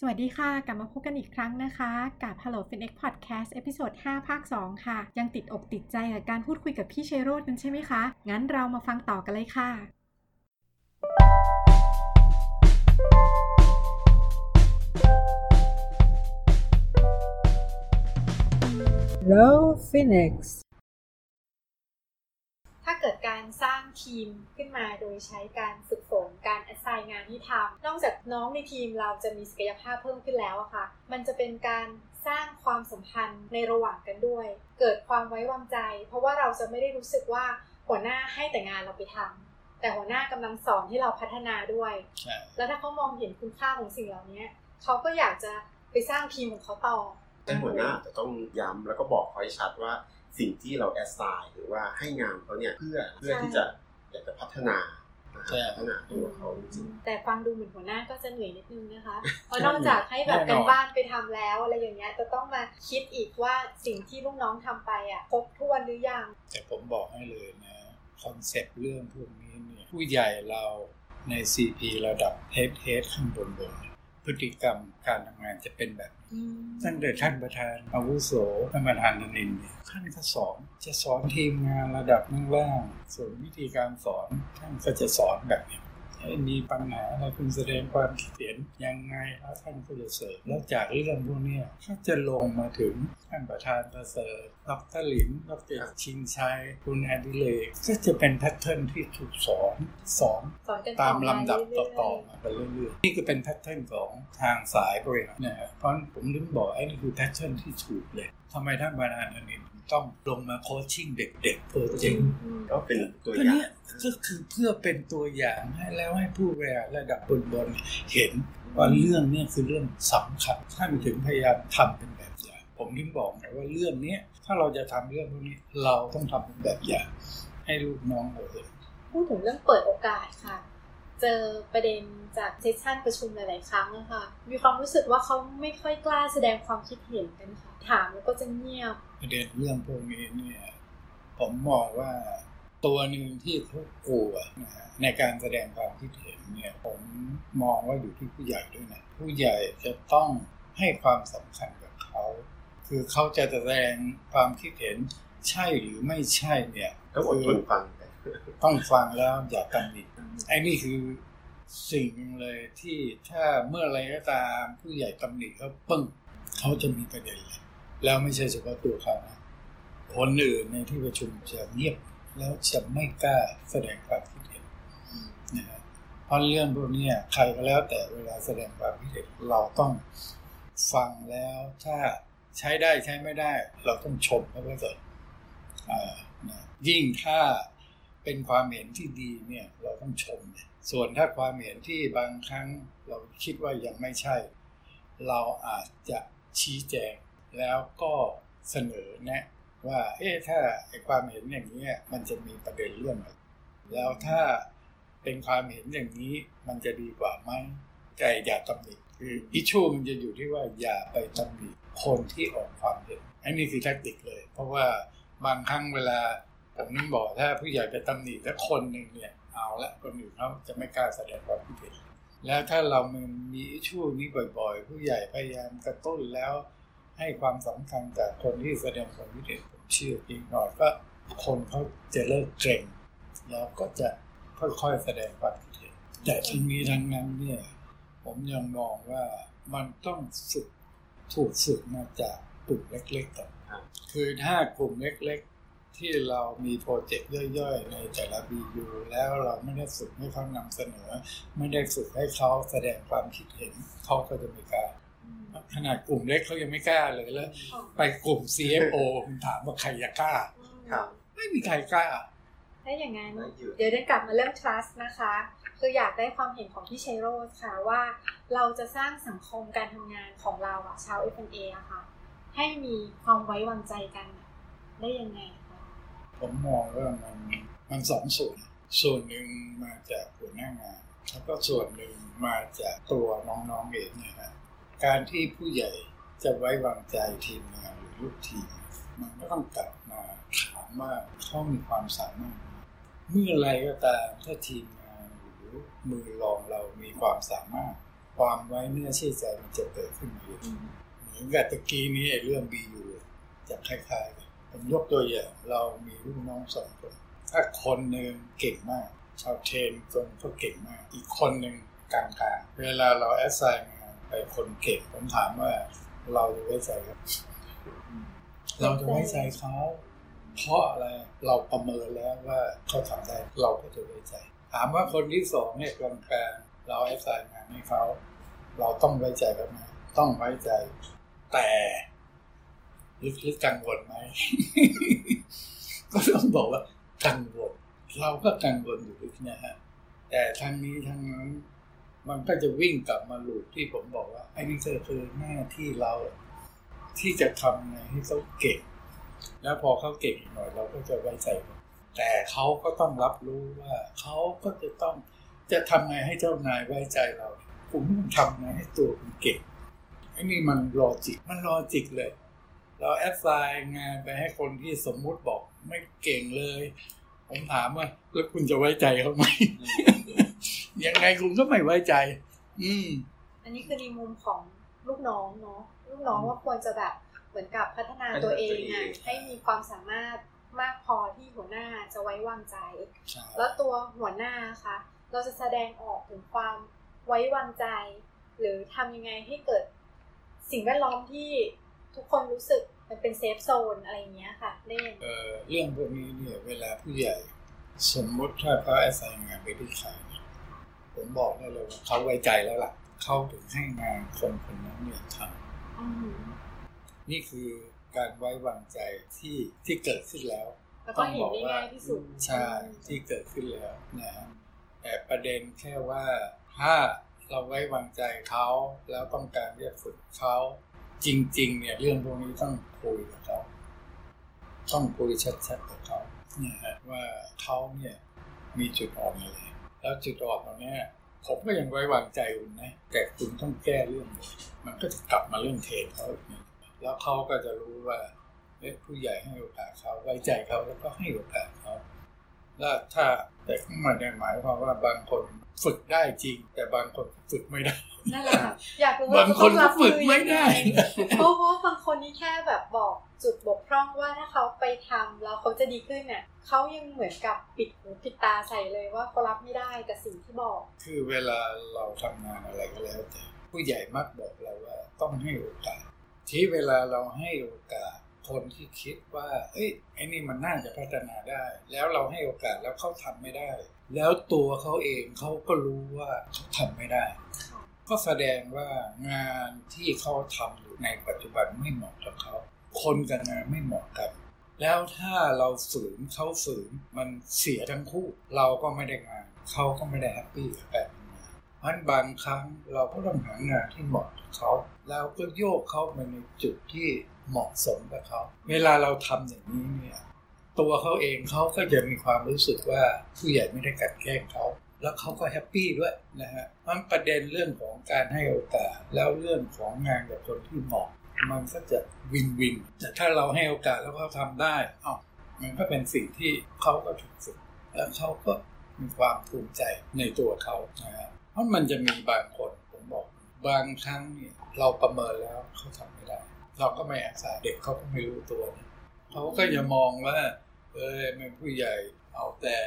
สวัสดีค่ะ กลับมาพบกันอีกครั้งนะคะ กับ Hello FinX Podcast episode 5ภาค 2 ค่ะ ยังติดอกติดใจกับการพูดคุยกับพี่เชโรดกันใช่ไหมคะ งั้นเรามาฟังต่อกันเลยค่ะ Hello FinX ถ้าเกิดการสร้าง ทีมขึ้นมาโดยใช้การฝึกฝนการ assign งานที่ทำนอกจากน้องในทีมเราจะมีศักยภาพเพิ่มขึ้นแล้วอะค่ะ มันจะเป็นการสร้างความสัมพันธ์ในระหว่างกันด้วย เกิดความไว้วางใจ เพราะว่าเราจะไม่ได้รู้สึกว่าหัวหน้าให้แต่งานเราไปทำแต่หัวหน้ากำลังสอนให้เราพัฒนาด้วยใช่แล้วถ้าเขามองเห็นคุณค่าของสิ่งเหล่านี้เขาก็อยากจะไปสร้างทีมของเขาต่อแต่หัวหน้าจะต้องย้ำแล้วก็บอกเขาให้ชัดว่าสิ่งที่เราแอสไซน์หรือว่าให้งานเขาเนี่ยเพื่อเพื่อที่จะ อยากจะพัฒนานะครับพัฒนาตัวเขาจริงแต่ฟังดูเหมือนหัวหน้าก็จะเหนื่อยนิดนึงนะคะ เพราะนอกจากให้แบบกันบ้านไปทำแล้วอะไรอย่างเงี้ยจะต้องมาคิดอีกว่าสิ่งที่ลูกน้องทำไปอะครบถ้วนหรือยัง แต่ผมบอกให้เลยนะคอนเซปต์เรื่องพวกนี้เนี่ยผู้ใหญ่เราใน CP ระดับเฮดเฮดข้างบนบนเนี่ย พฤติกรรมการทำงานจะเป็นแบบนี้ตั้งแต่ท่านประธานอาวุโสท่านประธานธนินเนี่ยท่านก็สอนจะสอนทีมงานระดับล่างๆส่วนวิธีการสอนท่านก็จะสอนแบบนี้ให้ มีปัญหาอะไรคุณแสดงความคิดเห็นยังไงแล้วท่านก็จะเสริมแล้วจากเรื่องพวกนี้ก็จะลงมาถึงท่านประธานประเสริฐดรหลิมดรชิงชัยคุณแอดิเลกก็จะเป็น pattern ที่ถูกสอนสอนสอนตามลำดับเรื่ยๆต่อๆมาไปเรื่อยๆนี่ก็เป็น pattern ของทางสายบริหารนะเพราะผมถึงบอกไอ้นี่คือ pattern ที่ถูกเลยทำไมท่านประธานอันนี้ ต้องลงมาโคชชิ่งเด็กๆโปรเจกต์อืมๆก็เป็นตัวก็อย่าเนี่งยก็คือเพื่อเป็นตัวอย่างให้แล้วให้ผู้บริหารระดับบนบนๆเห็นว่าเรื่องเนี้คือเรื่องสำคัญท่านถึงพยายามทำเป็นแบบอย่างผมถึงบอกไงว่าเรื่องเนี้ยถ้าเราจะทำเรื่องพวกนี้เราต้องทำเป็นแบบอย่างให้ลูกน้องเราเห็นพูดถึงเรื่องเปิดโอกาสค่ะ เจอประเด็นจากเซสชันประชุมหลาย ๆ ครั้งนะคะมีความรู้สึกว่าเขาไม่ค่อยกล้าแสดงความคิดเห็นกันค่ะ ถามแล้วก็จะเงียบ ประเด็นเรื่องพวกนี้เนี่ยผมมองว่าตัวหนึ่งที่เขากลัวนะฮะในการแสดงความคิดเห็นเนี่ยผมมองว่าอยู่ที่ผู้ใหญ่ด้วยนะผู้ใหญ่จะต้องให้ความสำคัญกับเขา คือเขาจะแสดงความคิดเห็นใช่หรือไม่ใช่เนี่ยต้องอดทนฟังไป ต้องฟังแล้วอย่าตำหนิไอ้นี่คือสิ่งเลยที่ถ้าเมื่อไรก็ตามผู้ใหญ่ตำหนิเขาปึ้งเขาจะมีประเด็นเลยแล้วไม่ใช่เฉพาะตัวเขานะคนอื่นในที่ประชุมจะเงียบแล้วจะไม่กล้าแสดงความคิดเห็นนะฮะเพราะเรื่องพวกนี้ใครก็แล้วแต่เวลาแสดงความคิดเห็นเราต้องฟังแล้วถ้าใช้ได้ใช้ไม่ได้ เราต้องชมเขาไว้ก่อนอ่านะยิ่งถ้า เป็นความเห็นที่ดีเนี่ยเราต้องชมเนี่ยส่วนถ้าความเห็นที่บางครั้งเราคิดว่ายังไม่ใช่ เราอาจจะชี้แจง แล้วก็เสนอแนะว่าเอ๊ะถ้าไอความเห็นอย่างนี้มันจะมีประเด็นเรื่องอะไรแล้วถ้าเป็นความเห็นอย่างนี้มันจะดีกว่าไหมแต่อย่าตำหนิคืออิชูมันจะอยู่ที่ว่าอย่าไปตำหนิคนที่ออกความเห็นอันนี้คือแทคติกเลย เพราะว่าบางครั้งเวลา ผมนึกบอกถ้าผู้ใหญ่ไปตำหนิสักคนหนึ่งเนี่ย เอาละคนอื่นเขาจะไม่กล้าแสดงความคิดเห็นแล้วถ้าเรามันมีอิชูนี้บ่อย ๆ ผู้ใหญ่พยายามกระตุ้นแล้วให้ความสำคัญกับคนที่แสดงความคิดเห็นผมเชื่ออีกหน่อยก็คนเขาจะเลิกเกรงแล้วก็จะค่อยๆแสดงความคิดเห็นแต่ทั้งนี้ทั้งนั้นเนี่ย ผมยังมองว่ามันต้องฝึกถูกฝึกมาจากกลุ่มเล็กๆก่อนครับคือถ้ากลุ่มเล็ก ๆ ที่เรามีโปรเจกต์ย่อยๆ ในแต่ละ BU แล้วเราไม่ได้ฝึกให้เขานำเสนอ ไม่ได้ฝึกให้เขาแสดงความคิดเห็นเขาก็จะไม่กล้าขนาดกลุ่มเล็กเขายังไม่กล้าเลยแล้ว ไปกลุ่ม CFO ผมถามว่าใครจะกล้าครับไม่มีใครกล้าถ้าอย่างนั้นได้อยู่เดี๋ยวได้กลับมาเรื่อง trust นะคะ คืออยากได้ความเห็นของพี่เชโรสค่ะว่าเราจะสร้างสังคมการทำงานของเราอะชาว F&A อะค่ะ ให้มีความไว้วางใจกันอะได้ยังไงคะ ผมมองว่ามันมันสองส่วน ส่วนหนึ่งมาจากหัวหน้างาน แล้วก็ส่วนหนึ่งมาจากตัวน้องๆเองเนี่ยนะการที่ผู้ใหญ่จะไว้วางใจทีมงานหรือลูกทีม มันก็ต้องกลับมาถามว่าเขามีความสามารถเมื่อไรก็ตามถ้าทีมงานหรือมือรองเรามีความสามารถ ความไว้เนื้อเชื่อใจมันจะเกิดขึ้นมาอยู่เหมือนกับตะกี้นี้ไอ้เรื่องบีอยู่จะคล้ายๆกัน ผมยกตัวอย่างเรามีลูกน้องสองคน ถ้าคนหนึ่งเก่งมาก ชาวเทนจนเขาเก่งมาก อีกคนหนึ่งกลางๆเวลาเราแอสไซน์งานไปคนเก่งผมถามว่าเราจะไว้ใจเราจะไว้ใจเขาเพราะอะไรเราประเมินแล้วว่าเขาทำได้เราก็จะไว้ใจ ถามว่าคนที่สองเนี่ยกลางๆเราแอสไซน์งานให้เขาเราต้องไว้ใจเขาไหมต้องไว้ใจ แต่ ลึกๆกังวลไหมก็ต้องบอกว่ากังวลเราก็กังวลอยู่ลึกนะฮะแต่ทั้งนี้ทั้งนั้นมันก็จะวิ่งกลับมาหลูกที่ผมบอกว่าไอ้นี่คือคือหน้าที่เราที่จะทำไงให้เขาเก่ง แล้วพอเขาเก่งหน่อยเราก็จะไว้ใจ แต่เขาก็ต้องรับรู้ว่าเขาก็จะต้องจะทำไงให้เจ้านายไว้ใจเราคุณต้องทำไงให้ตัวคุณเก่งไอ้นี่มัน logic มัน logic เลย เราแอดไซน์งานไปให้คนที่สมมุติบอกไม่เก่งเลย ผมถามว่าแล้วคุณจะไว้ใจเขาไหมยังไงคุณก็ไม่ไว้ใจ อืม อันนี้คือในมุมของลูกน้องเนาะลูกน้องว่าควรจะแบบเหมือนกับพัฒนาตัวเองอะให้มีความสามารถมากพอที่หัวหน้าจะไว้วางใจ แล้วตัวหัวหน้าคะเราจะแสดงออกถึงความไว้วางใจ หรือทำยังไงให้เกิดสิ่งแวดล้อมที่ ทุกคนรู้สึกมันเป็นเซฟโซนอะไรอย่างเงี้ยค่ะเล่นเอ่อเรื่องพวกนี้เนี่ยเวลาผู้ใหญ่ สมมติถ้าเขาแอสไซน์งานไปที่ใครเนี่ยผมบอกได้เลยว่าเขาไว้ใจแล้วล่ะเขาถึงให้งานคนคนนั้นเนี่ยทำนี่คือการไว้วางใจที่ที่เกิดขึ้นแล้วแล้วก็เห็นได้ง่ายที่สุดใช่ที่เกิดขึ้นแล้วนะฮะแต่ประเด็นแค่ว่าถ้าเราไว้วางใจเขาแล้วต้องการเรียกฝึกเขา จริง ๆ เนี่ยเรื่องพวกนี้ต้องคุยกับเขาต้องคุยชัดๆกับเขานะฮะว่าเขาเนี่ยมีจุดอ่อนอะไรแล้วจุดอ่อนตรงนี้ผมก็ยังไว้วางใจคุณนะแต่คุณต้องแก้เรื่อง มันก็จะกลับมาเรื่องเทรนเขาอีกนะแล้วเขาก็จะรู้ว่าเอ๊ะผู้ใหญ่ให้โอกาสเขาไว้ใจเขาแล้วก็ให้โอกาสเขาแล้วถ้าแต่ไม่ได้หมายความว่าบางคน ฝึกได้จริง แต่บางคนฝึกไม่ได้นั่นแหละค่ะอยากรู้ว่าบางคนก็ฝึกไม่ได้เพราะว่าบางคนนี่แค่แบบบอกจุดบกพร่องว่าถ้าเขาไปทำแล้วเขาจะดีขึ้นเนี่ยเขายังเหมือนกับปิดหูปิดตาใส่เลยว่าเขารับไม่ได้กับสิ่งที่บอก คือเวลาเราทำงานอะไรก็แล้วแต่ผู้ใหญ่มักบอกเราว่าต้องให้โอกาส ที่เวลาเราให้โอกาสคนที่คิดว่า เอ้ยไอ้นี่มันน่าจะพัฒนาได้ แล้วเราให้โอกาสแล้วเขาทำไม่ได้ แล้วตัวเขาเองเขาก็รู้ว่าเขาทำไม่ได้ ก็แสดงว่างานที่เขาทำอยู่ในปัจจุบันไม่เหมาะกับเขา คนกับงานไม่เหมาะกัน แล้วถ้าเราฝืนเขาฝืนมันเสียทั้งคู่ เราก็ไม่ได้งาน เขาก็ไม่ได้ happy กับการทำงานเพราะบางครั้งเราก็ต้องหางานที่เหมาะกับเขาแล้วก็โยกเขาไปในจุดที่เหมาะสมกับเขา เวลาเราทำอย่างนี้เนี่ย ตัวเขาเองเขาก็จะมีความรู้สึกว่าผู้ใหญ่ไม่ได้กลั่นแกล้งเขาแล้วเขาก็ happy ด้วยนะฮะมันประเด็นเรื่องของการให้โอกาสแล้วเรื่องของงานกับคนที่เหมาะมันก็จะวินวิน แต่ถ้าเราให้โอกาสแล้วเขาทำได้อ้าวมันก็เป็นสิ่งที่เขาก็ถูกฝึกแล้วเขาก็มีความภูมิใจในตัวเขานะฮะเพราะมันจะมีบางคนผมบอก บางครั้งเนี่ยเราประเมินแล้วเขาทำไม่ได้ เราก็ไม่อาศัยเด็กเขาก็ไม่รู้ตัว เขาก็จะมองว่า เออเป็นผู้ใหญ่เอาแต่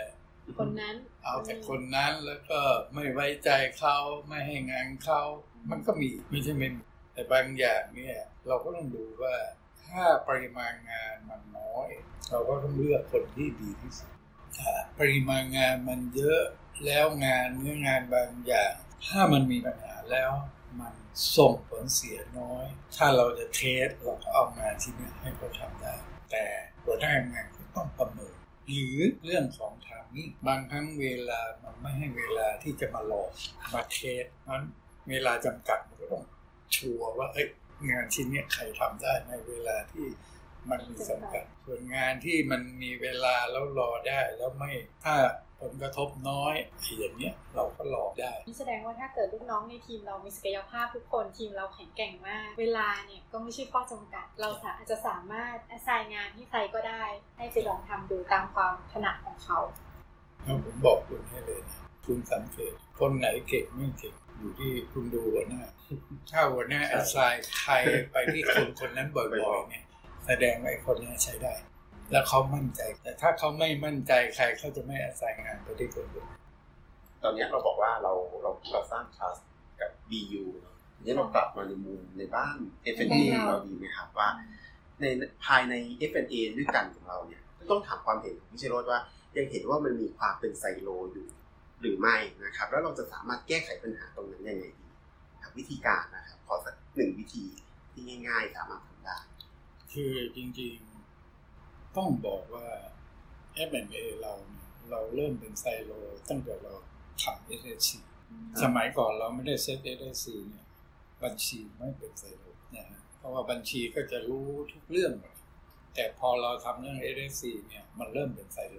คนนั้น เอาแต่คนนั้นแล้วก็ไม่ไว้ใจเขาไม่ให้งานเขามันก็มีไม่ใช่ไม่มีแต่บางอย่างเนี่ยเราก็ต้องดูว่าถ้าปริมาณงานมันน้อย เราก็ต้องเลือกคนที่ดีที่สุดถ้าปริมาณงานมันเยอะแล้วงานเนื้องานบางอย่าง ถ้ามันมีปัญหาแล้วมันส่งผลเสียน้อย ถ้าเราจะเทสเราก็เอางานที่นี่ให้เขาทำได้ แต่หัวหน้างานก็ ต้องประเมินหรือเรื่องของทางนี้บางครั้งเวลามันไม่ให้เวลาที่จะมาลองมาเทสนั้นเวลาจำกัดมันก็ต้องชัวร์ว่าเอ้ยงานชิ้นนี้ใครทำได้ในเวลาที่มันมีจำกัดส่วนงานที่มันมีเวลาแล้วรอได้แล้วไม่ถ้า ผลกระทบน้อยอย่างเนี้ยเราก็รอได้นี่แสดงว่าถ้าเกิดลูกน้องในทีมเรามีศักยภาพทุกคนทีมเราแข็งแกร่งมาก เวลาเนี่ยก็ไม่ใช่ข้อจำกัด เราอาจจะสามารถแอสไซน์งานให้ใครก็ได้ ให้ไปลองทำดูตามความถนัดของเขาแล้วผมบอกคุณให้เลยนะคุณสังเกตคนไหนเก่งไม่เก่งอยู่ที่คุณดูหัวหน้าถ้าหัวหน้าแอสไซน์ใครไปที่คนคนนั้นบ่อยๆเนี่ยแสดงว่าไอ้คนนี้ใช้ได้ แล้วเขามั่นใจ แต่ถ้าเขาไม่มั่นใจใครเขาจะไม่แอสไซน์งานไปที่คนอื่นตอนนี้เราบอกว่าเราเราเราสร้าง trust กับ BU เนอะทีนี้เรากลับมาในมุมในบ้าน F&A ของเราดีไหมครับว่า ในภายใน F&A ด้วยกันของเราเนี่ย ต้องถามความเห็นของพี่เชโรดว่า ยังเห็นว่ามันมีความเป็นไซโลอยู่ หรือไม่นะครับ แล้วเราจะสามารถแก้ไขปัญหาตรงนั้นยังไงดีครับวิธีการนะครับ ขอสักหนึ่งวิธีที่ง่าย ๆ สามารถทำได้ คือจริงๆ ต้องบอกว่า F&A เราเนี่ยเราเริ่มเป็นไซโลตั้งแต่เราทำ SSC สมัยก่อนเราไม่ได้เซต SSC เนี่ย บัญชีไม่เป็นไซโลนะฮะเพราะว่าบัญชีก็จะรู้ทุกเรื่องหมดแต่พอเราทำเรื่อง SSC เนี่ยมันเริ่มเป็นไซโล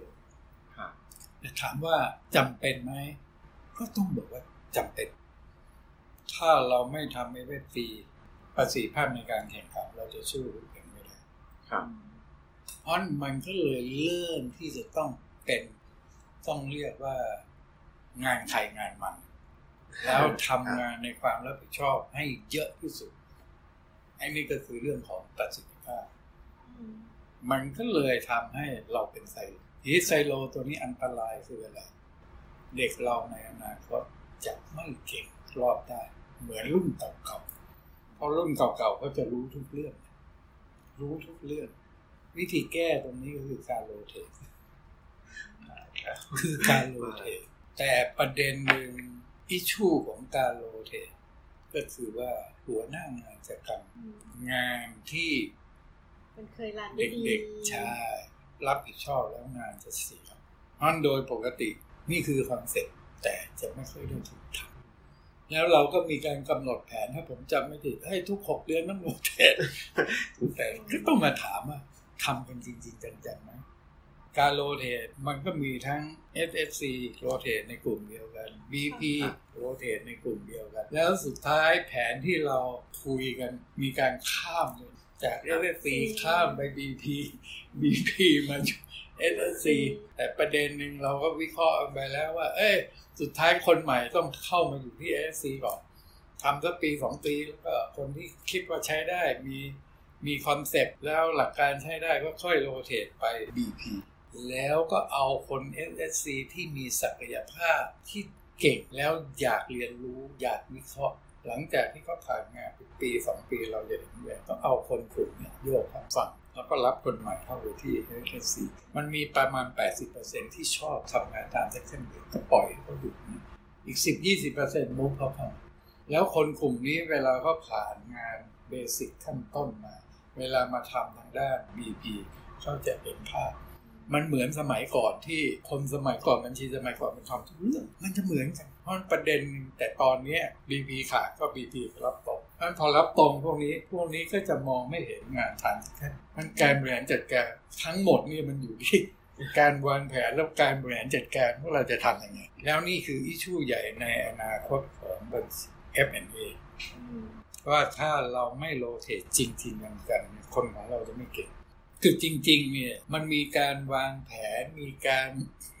ครับแต่ถามว่าจำเป็นไหมก็ต้องบอกว่าจำเป็น ถ้าเราไม่ทำ SSC ประสิทธิภาพในการแข่งขันเราจะสู้คู่แข่งไม่ได้ครับ เพราะมันก็เลยเริ่มที่จะต้องเป็น ต้องเรียกว่างานใครงานมัน แล้วทำงานในความรับผิดชอบให้เยอะที่สุดไอ้นี่ก็คือเรื่องของประสิทธิภาพมันก็เลยทำให้เราเป็นไซโลทีไซโลตัวนี้อันตรายคืออะไร เด็กเราในอนาคตจะไม่เก่งรอบได้ เหมือนรุ่นเก่าๆเพราะรุ่นเก่าๆก็จะรู้ทุกเรื่อง รู้ทุกเรื่อง วิธีแก้ตรงนี้ก็คือการโรเตทคือการ rotate แต่ประเด็นหนึ่ง issue ของการ rotate ก็คือว่าหัวหน้างานจะทำงานที่มันเคย run ได้ดีเด็กๆใช่ รับผิดชอบแล้วงานจะเสียเพราะฉะนั้นโดยปกตินี่คือ concept แต่จะไม่ค่อยได้ถูกทำแล้วเราก็มีการกำหนดแผนถ้าผมจำไม่ผิดให้ทุกหกเดือนต้อง rotate แต่ก็ต้องมาถามว่า ทำกันจริง ๆ จังๆไหมการโรเตทมันก็มีทั้ง SFC โรเตทในกลุ่มเดียวกัน BP โรเตทในกลุ่มเดียวกัน แล้วสุดท้ายแผนที่เราคุยกันมีการข้ามเลยจาก SFC ข้ามไป BP BP มา SFC แต่ประเด็นหนึ่งเราก็วิเคราะห์ไปแล้วว่า เอ้ยสุดท้ายคนใหม่ต้องเข้ามาอยู่ที่ SFC ก่อนทำสักปีสองปีแล้วก็คนที่คิดว่าใช้ได้มี มี concept แล้วหลักการใช้ได้ก็ค่อย rotate ไป BP แล้วก็เอาคน SSC ที่มีศักยภาพที่เก่งแล้วอยากเรียนรู้อยากวิเคราะห์ หลังจากที่เขาผ่านงานเป็นปีสองปีเราจะเห็นเลยต้องเอาคนกลุ่มเนี่ยโยกข้ามฝั่งแล้วก็รับคนใหม่เข้าไปที่ SSC มันมีประมาณ 80%ที่ชอบทำงานตาม section เดียวก็ปล่อยให้เขาอยู่อีก 10-20%มุกเขาเข้ามาแล้วคนกลุ่มนี้เวลาเขาผ่านงานเบสิกขั้นต้นมา เวลามาทำทางด้าน BP เขาจะเห็นภาพ มันเหมือนสมัยก่อนที่คนสมัยก่อนบัญชีสมัยก่อนมันทำทุกเรื่องมันจะเหมือนกันเพราะประเด็นแต่ตอนนี้บีบีขาดก็บีบีรับตรงเพราะพอรับตรงพวกนี้พวกนี้ก็จะมองไม่เห็นงานทันมันการบริหารจัดการทั้งหมดนี่มันอยู่ที่การวางแผนแล้วการบริหารจัดการว่าเราจะทำยังไง แล้วนี่คืออิชูใหญ่ในอนาคตของบัญชี F&A ว่าถ้าเราไม่ rotate จริงๆกันคนของเราจะไม่เก่งคือจริงๆเนี่ยมันมีการวางแผนมีการ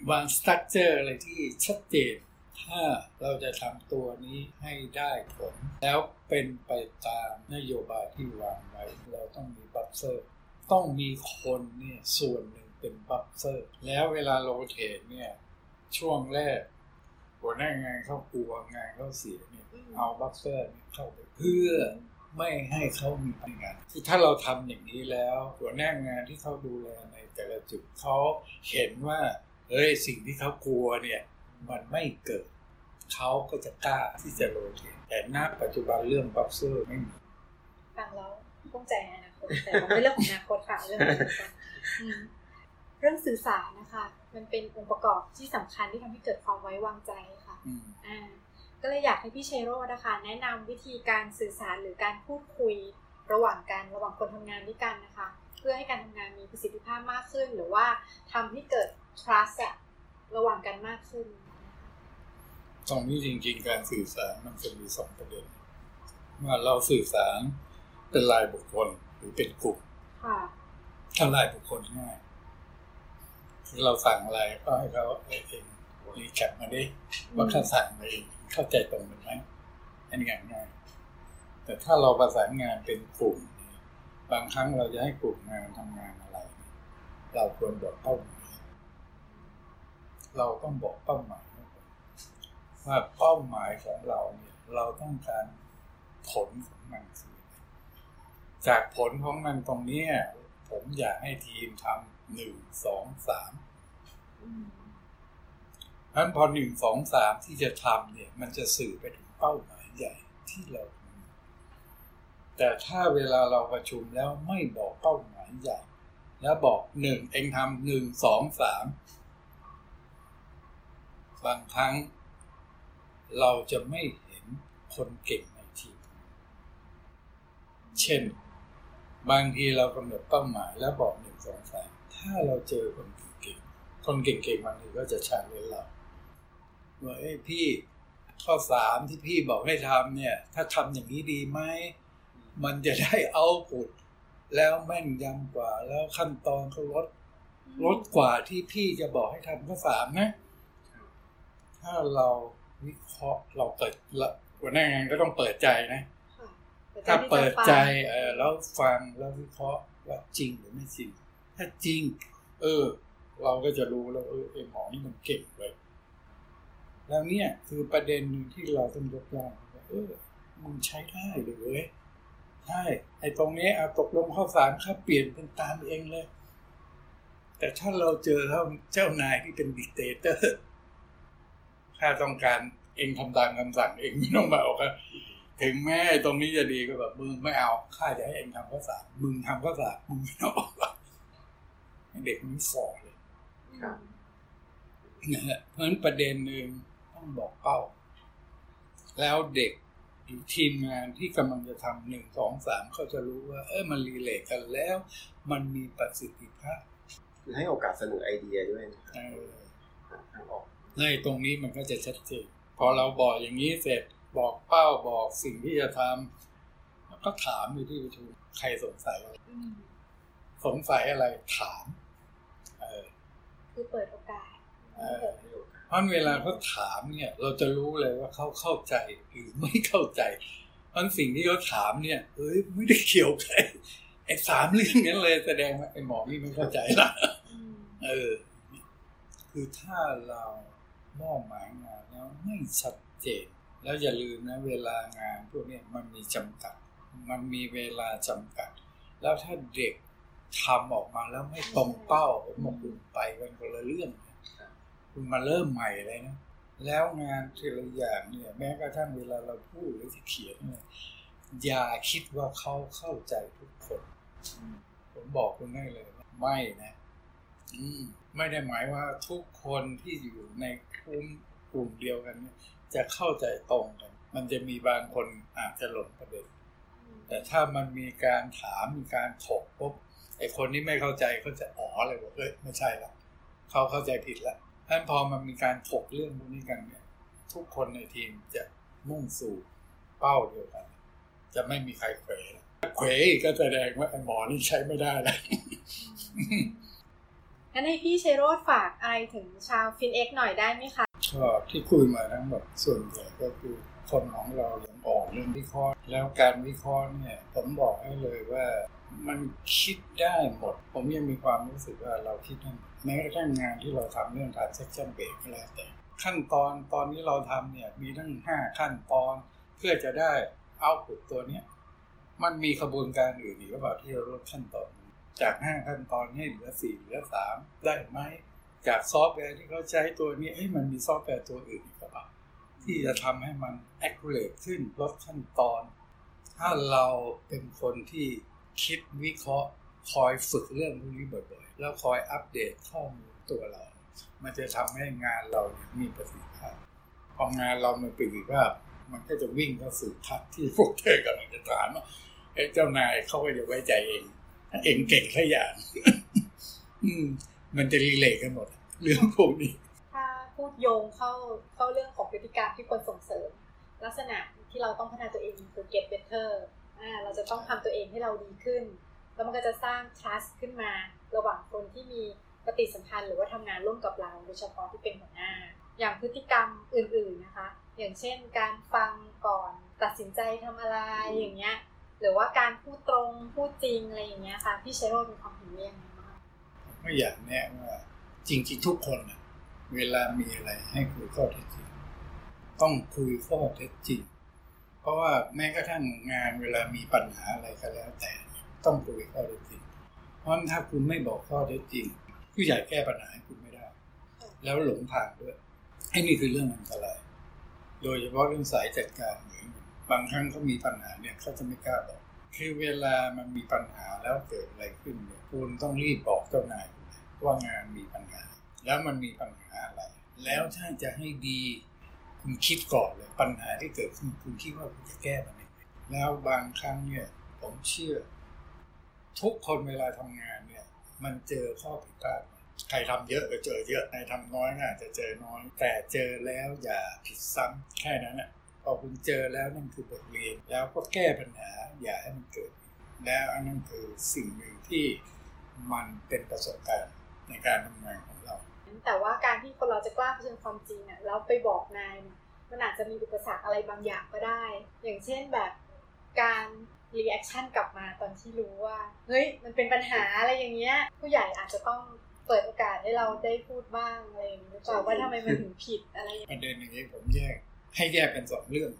วาง structure อะไรที่ชัดเจนถ้าเราจะทำตัวนี้ให้ได้ผล แล้วเป็นไปตามนโยบายที่วางไว้ เราต้องมี buffer ต้องมีคนเนี่ยส่วนหนึ่งเป็น buffer แล้วเวลา rotate เนี่ยช่วงแรก หัวหน้างานเขากลัวงานเขาเสียเนี่ยเอา buffer เนี่ยเข้าไปเพื่อไม่ให้เขามีปัญหาคือถ้าเราทำอย่างนี้แล้ว หัวหน้างานที่เขาดูแลในแต่ละจุดเขาเห็นว่าเฮ้ยสิ่งที่เขากลัวเนี่ยมันไม่เกิดเขาก็จะกล้าที่จะ rotate แต่ณปัจจุบันเรื่อง buffer ไม่มีฟังแล้วภูมิใจในอนาคตแต่มันไม่เรื่องของอนาคตค่ะเรื่อง เรื่องสื่อสารนะคะ มันเป็นองค์ประกอบที่สำคัญที่ทำให้เกิดความไว้วางใจค่ะอืมอ่าก็เลยอยากให้พี่เชโรดนะคะ แนะนำวิธีการสื่อสารหรือการพูดคุยระหว่างกันระหว่างคนทำงานด้วยกันนะคะ เพื่อให้การทำงานมีประสิทธิภาพมากขึ้น หรือว่าทำให้เกิด trust อะระหว่างกันมากขึ้นตรงนี้จริง ๆ การสื่อสารมันจะมีสองประเด็นว่าเราสื่อสารเป็นรายบุคคลหรือเป็นกลุ่มค่ะถ้ารายบุคคลง่ายคือ เราสั่งอะไรก็ให้เขาเองรีแคปมาดิว่าเขาสั่งมาเองเข้าใจตรงกันไหมอันนี้ง่ายๆแต่ถ้าเราประสานงานเป็นกลุ่ม บางครั้งเราจะให้กลุ่มงานทำงานอะไร เราควรบอกเป้าหมายเราต้องบอกเป้าหมายว่าเป้าหมายของเราเนี่ย เราต้องการผลของมันคือจากผลของมันตรงนี้ผมอยากให้ทีมทำ หนึ่งสองสามนั้นพอหนึ่งสองสามที่จะทำเนี่ย มันจะสื่อไปถึงเป้าหมายใหญ่ที่เรา แต่ถ้าเวลาเราประชุมแล้วไม่บอกเป้าหมายใหญ่ แล้วบอกหนึ่งเองทำหนึ่งสองสามบางครั้ง เราจะไม่เห็นคนเก่งในทีม เช่น บางทีเรากำหนดเป้าหมายแล้วบอกหนึ่งสองสาม ถ้าเราเจอคนเก่งๆ คนเก่งๆบางทีก็จะชาเลนเราว่าเอ้พี่ข้อสามที่พี่บอกให้ทำเนี่ย ถ้าทำอย่างนี้ดีไหมมันจะได้เอาผุดแล้วแม่นยำกว่า แล้วขั้นตอนเขาลดลดกว่าที่พี่จะบอกให้ทำข้อสามนะ ถ้าเราวิเคราะห์เราเปิดละหัวหน้างานก็ต้องเปิดใจนะ ถ้าเปิดใจเออแล้วฟังแล้ววิเคราะห์ว่าจริงหรือไม่จริง ถ้าจริง เออ เราก็จะรู้แล้วเออไอหมอนี่มันเก่งเลยแล้วเนี่ยคือประเด็นหนึ่งที่เราต้องยกย่องเออมึงใช้ได้เลยเว้ยใช่ไอตรงนี้เอาตกลงข้อสารค่าเปลี่ยนเป็นตามเองเลย แต่ถ้าเราเจอเท่าเจ้านายที่เป็นดิกเตเตอร์ถ้าต้องการเองทำตามคำสั่งเองไม่ต้องมาออกกันถึงแม้ตรงนี้จะดีก็แบบมึงไม่เอาข้าจะให้เองทำข้อสารมึงทำข้อสารมึงไม่ต้อง เด็กมันฟอเลยครับนะฮะเพราะฉะนั้นประเด็นหนึ่งต้องบอกเป้า แล้วเด็กหรือทีมงานที่กำลังจะทำหนึ่งสองสามเขาจะรู้ว่า เออมันรีเลทกันแล้ว มันมีประสิทธิภาพ คือให้โอกาสเสนอไอเดียด้วยนะคเอรับอทางออกในตรงนี้มันก็จะชัดเจนพอเราบอกอย่างนี้เสร็จบอกเป้าบอกสิ่งที่จะทำแล้วก็ถามอยู่ที่ประชุมใครสงสัยอะไรสงสัยอะไรถามเออ คือเปิดโอกาสเออเพราะเวลาเขาถามเนี่ย เราจะรู้เลยว่าเขาเข้าใจหรือไม่เข้าใจเพราะสิ่งที่เขาถามเนี่ยเอ้ยไม่ได้เกี่ยวกับไอ้ไอ้สามเรื่องนั้นเลยแสดงว่าไอ้หมอนี่ไม่เข้าใจละอืมเออ คือถ้าเรามอบหมายงานแล้วไม่ชัดเจน แล้วอย่าลืมนะ เวลางานพวกเนี้ยมันมีจำกัด มันมีเวลาจำกัด แล้วถ้าเด็ก ทำออกมาแล้วไม่ตรงเป้าผมบอกคุณไปกันคนละเรื่องคุณมาเริ่มใหม่เลยนะแล้วงานทีละอย่างเนี่ย แม้กระทั่งเวลาเราพูดหรือที่เขียนเนี่ยอย่าคิดว่าเขาเข้าใจทุกคนผมบอกคุณได้เลย ไม่นะอืมไม่ได้หมายว่าทุกคนที่อยู่ในกลุ่มกลุ่มเดียวกันเนี่ยจะเข้าใจตรงกัน มันจะมีบางคนอาจจะหลงประเด็น แต่ถ้ามันมีการถามมีการถกปุ๊บ ไอ้คนที่ไม่เข้าใจเขาจะอ๋อเลยว่าเอ้ยไม่ใช่ละเขาเข้าใจผิดละท่านพอมันมีการถกเรื่องพวกนี้กันเนี่ย ทุกคนในทีมจะมุ่งสู่เป้าเดียวกัน จะไม่มีใครเขวละเขวอีกก็แสดงว่าไอ้หมอนี่ใช้ไม่ได้แล้วงั้นให้พี่เชโรดฝากอะไรถึงชาวฟินเอ็กหน่อยได้ไหมคะก็ที่คุยมาทั้งหมดส่วนใหญ่ก็คือ คนของเรายังออกเรื่องวิเคราะห์ แล้วการวิเคราะห์เนี่ยผมบอกให้เลยว่ามันคิดได้หมด ผมยังมีความรู้สึกว่าเราคิดได้แม้กระทั่งงานที่เราทำเรื่อง transaction base ก็แล้วแต่ขั้นตอนตอนนี้เราทำเนี่ยมีทั้งห้าขั้นตอน เพื่อจะได้เอาผุตัวเนี้ยมันมีขบวนการอื่นอีกหรือเปล่าที่เราลดขั้นตอน จากห้าขั้นตอนให้เหลือสี่เหลือสามได้ไหมจากซอฟต์แวร์ที่เขาใช้ตัวนี้เอ้ยมันมีซอฟต์แวร์ตัวอื่นอีกหรือเปล่า ที่จะทำให้มัน accurate ขึ้นลดขั้นตอน ถ้าเราเป็นคนที่คิดวิเคราะห์คอยฝึกเรื่องพวกนี้บ่อยๆ แล้วคอยอัปเดตข้อมูลตัวเรา มันจะทำให้งานเราเนี่ยมีประสิทธิภาพพองานเรามันประสิทธิภาพ มันก็จะวิ่งเข้าสู่ทัศน์ที่พวกเธอกำลังจะถามว่าเจ้านายเขาก็จะไว้ใจเอง เองเก่งขอย่างมันจะรีเลทกันหมด เรื่องพวกนี้ พูดโยงเข้าเข้าเรื่องของพฤติกรรมที่ควรส่งเสริม ลักษณะที่เราต้องพัฒนาตัวเองคือ get better อ่าเราจะต้องทำตัวเองให้เราดีขึ้น แล้วมันก็จะสร้าง trust ขึ้นมา ระหว่างคนที่มีปฏิสัมพันธ์หรือว่าทำงานร่วมกับเราโดยเฉพาะที่เป็นหัวหน้า อย่างพฤติกรรมอื่น ๆนะคะ อย่างเช่น การฟังก่อนตัดสินใจทำอะไรอย่างเงี้ยหรือว่าการพูดตรงพูดจริงอะไรอย่างเงี้ยค่ะพี่เชโรมีความเห็นยังไงบ้างไม่อยากแนะว่าจริงๆทุกคนนะ เวลามีอะไรให้คุยข้อเท็จจริง ต้องคุยข้อเท็จจริง เพราะว่าแม้กระทั่งงานเวลามีปัญหาอะไรก็แล้วแต่ ต้องคุยข้อเท็จจริง เพราะถ้าคุณไม่บอกข้อเท็จจริง ผู้ใหญ่แก้ปัญหาให้คุณไม่ได้ แล้วหลงทางด้วยไอ้นี่คือเรื่องอันตรายโดยเฉพาะเรื่องสายจัดการเหมือนบางครั้งเขามีปัญหาเนี่ยเขาจะไม่กล้าบอกคือเวลามันมีปัญหาแล้วเกิดอะไรขึ้นเนี่ยคุณต้องรีบบอกเจ้านายว่างานมีปัญหา แล้วมันมีปัญหาอะไร แล้วถ้าจะให้ดีคุณคิดก่อนเลยปัญหาที่เกิดขึ้นคุณคิดว่าคุณจะแก้มันยังไงแล้วบางครั้งเนี่ยผมเชื่อ ทุกคนเวลาทำงานเนี่ย มันเจอข้อผิดพลาดใครทำเยอะก็เจอเยอะใครทำน้อยก็อาจจะเจอน้อย แต่เจอแล้วอย่าผิดซ้ำแค่นั้นอะพอคุณเจอแล้วนั่นคือบทเรียน แล้วก็แก้ปัญหาอย่าให้มันเกิด แล้วอันนั้นคือสิ่งหนึ่งที่มันเป็นประสบการณ์ในการทำงานของ แต่ว่าการที่คนเราจะกล้าเผชิญความจริงอะแล้วไปบอกนายเนี่ยมันอาจจะมีอุปสรรคอะไรบางอย่างก็ได้ อย่างเช่นแบบการ reaction กลับมาตอนที่รู้ว่า เฮ้ย มันเป็นปัญหาอะไรอย่างเงี้ย ผู้ใหญ่อาจจะต้องเปิดโอกาสให้เราได้พูดบ้างอะไรอย่างเงี้ยหรือเปล่าว่าทำไมมันถึงผิดอะไรอย่างปเงี้ยระเด็นอย่างนี้ผมแยก ให้แยกเป็นสองเรื่อง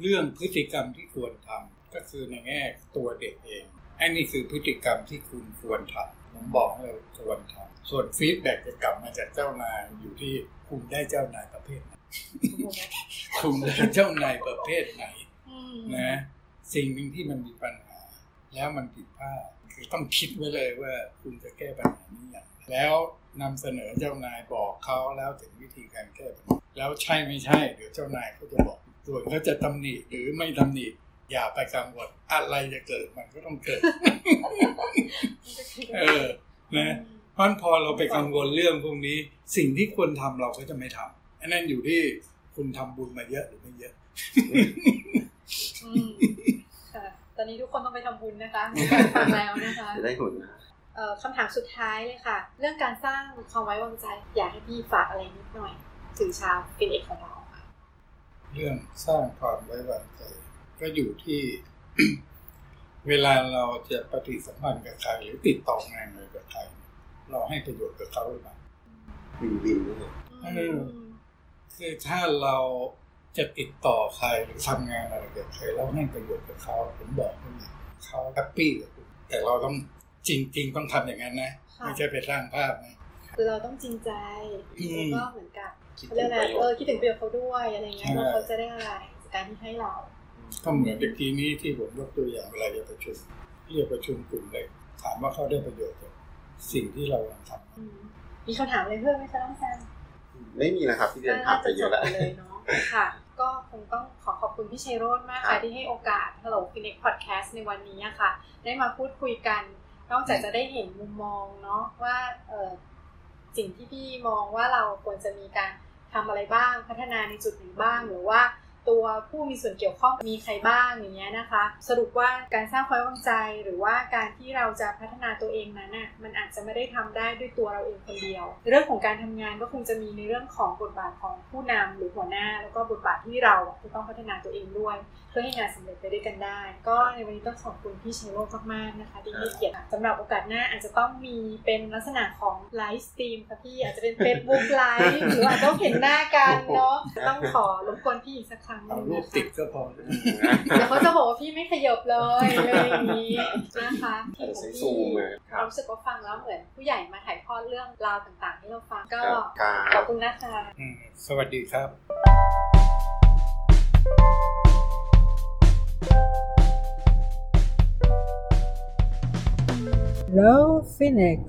เรื่องพฤติกรรมที่ควรทำก็คือในแง่ตัวเด็กเองอันนี้คือพฤติกรรมที่คุณควรทำ ผมบอกเลยควรทำส่วนฟีดแบ็กจะกลับมาจากเจ้านายอยู่ที่คุณได้เจ้านายประเภทไหนคุณได้เจ้านายประเภทไหนอืมนะสิ่งหนึ่งที่มันมีปัญหา แล้วมันผิดพลาดคือต้องคิดไว้เลยว่าคุณจะแก้ปัญหานี้อย่างไรแล้วนำเสนอเจ้านายบอกเขาแล้วถึงวิธีการแก้ปัญหาแล้วใช่ไม่ใช่ เดี๋ยวเจ้านายเขาจะบอกส่วนเขาจะตำหนิหรือไม่ตำหนิ อย่าไปกังวลอะไรจะเกิดมันก็ต้องเกิด เออ นะเพราะฉะนั้นพอเราไปกังวลเรื่องพวกนี้ สิ่งที่ควรทำเราก็จะไม่ทำอันนั้นอยู่ที่คุณทำบุญมาเยอะหรือไม่เยอะอืมค่ะตอนนี้ทุกคนต้องไปทำบุญนะคะฟังแล้วนะคะจะได้หุ่นนะเอ่อคำถามสุดท้ายเลยค่ะ เรื่องการสร้างความไว้วางใจ อยากให้พี่ฝากอะไรนิดหน่อย ถึงชาวฟินเอกของเราค่ะเรื่องสร้างความไว้วางใจ ก็อยู่ที่ เวลาเราจะปฏิสัมพันธ์กับใครหรือติดต่องานอะไรกับใครเราให้ประโยชน์กับเขาหรือเปล่าวินวินด้วยอืมคือถ้าเราจะติดต่อใครหรือทำงานอะไรกับใครเราให้ประโยชน์กับเขาผมบอกให้เลยเขาแฮปปี้กับคุณแต่เราต้องจริงๆต้องทำอย่างนั้นนะค่ะไม่ใช่ไปสร้างภาพนะคือเราต้องจริงใจอืมแล้วก็เหมือนกับคิดเขาถึเรียกงอะไรประโยเอชอน์คิดถึงประโยชน์เขาด้วยอะไรเงี้ยใช่ว่าเขาจะได้อะไรจากการที่ให้เรา ก็เหมือนเมื่อกี้นี้ที่ผมยกตัวอย่างเวลาจะประชุมเรียกประชุมกลุ่มเล็กถามว่าเขาได้ประโยชน์จากสิ่งที่เรากำลังทำอืมมีคำถามอะไรเพิ่มไหมคะน้องแซมไม่มีนะครับที่เรียนถามไปเยอะแล้วน่าจจบไปเลยเนาะค่ะ ก็คงต้องขอขอบคุณพี่ชัยโรจน์มากครัค่ะบที่ให้โอกาส Hello Phoenix Podcast ในวันนี้อะค่ะ ได้มาพูดคุยกัน นอกจากจะได้เห็นมุมมองเนาะว่าเออสิ่งที่พี่มองว่าเราควรจะมีการทำอะไรบ้างพัฒนาในจุดไหนบ้างหรือว่า ตัวผู้มีส่วนเกี่ยวข้องมีใครบ้างอย่างเงี้ยนะคะ สรุปว่าการสร้างความไว้วางใจหรือว่าการที่เราจะพัฒนาตัวเองนั้นน่ะมันอาจจะไม่ได้ทำได้ด้วยตัวเราเองคนเดียว เรื่องของการทำงานก็คงจะมีในเรื่องของบทบาทของผู้นำหรือหัวหน้า แล้วก็บทบาทที่เราจะต้องพัฒนาตัวเองด้วย เพื่อให้งานสำเร็จไปด้วยกันได้ ก็ในวันนี้ต้องขอบคุณพี่ชัยโรจน์มากๆนะคะที่ให้เกียรติสำหรับโอกาสหน้าอาจจะต้องมีเป็นลักษณะของไลฟ์สตรีมค่ะพี่อาจจะเป็น Facebook ไลฟ์หรืออาจจะต้องเห็นหน้ากันเนาะต้องขอรบกวนพี่อีกสักครั้งหเอานึงรูปนะคะติดก็พอเดี๋ยวเขาจะบอกว่าพี่ไม่ขยบเลยอะไรอย่างนี้นะคะที่อาจจะขอใช้งซูพี่มอะครัเราบรู้สึกว่าฟังแล้วเหมือนผู้ใหญ่มาถ่ายทอดเรื่องราวต่างๆให้เราฟังก็ครับขอบคุณนะคะอืมสวัสดีครับ Low Phoenix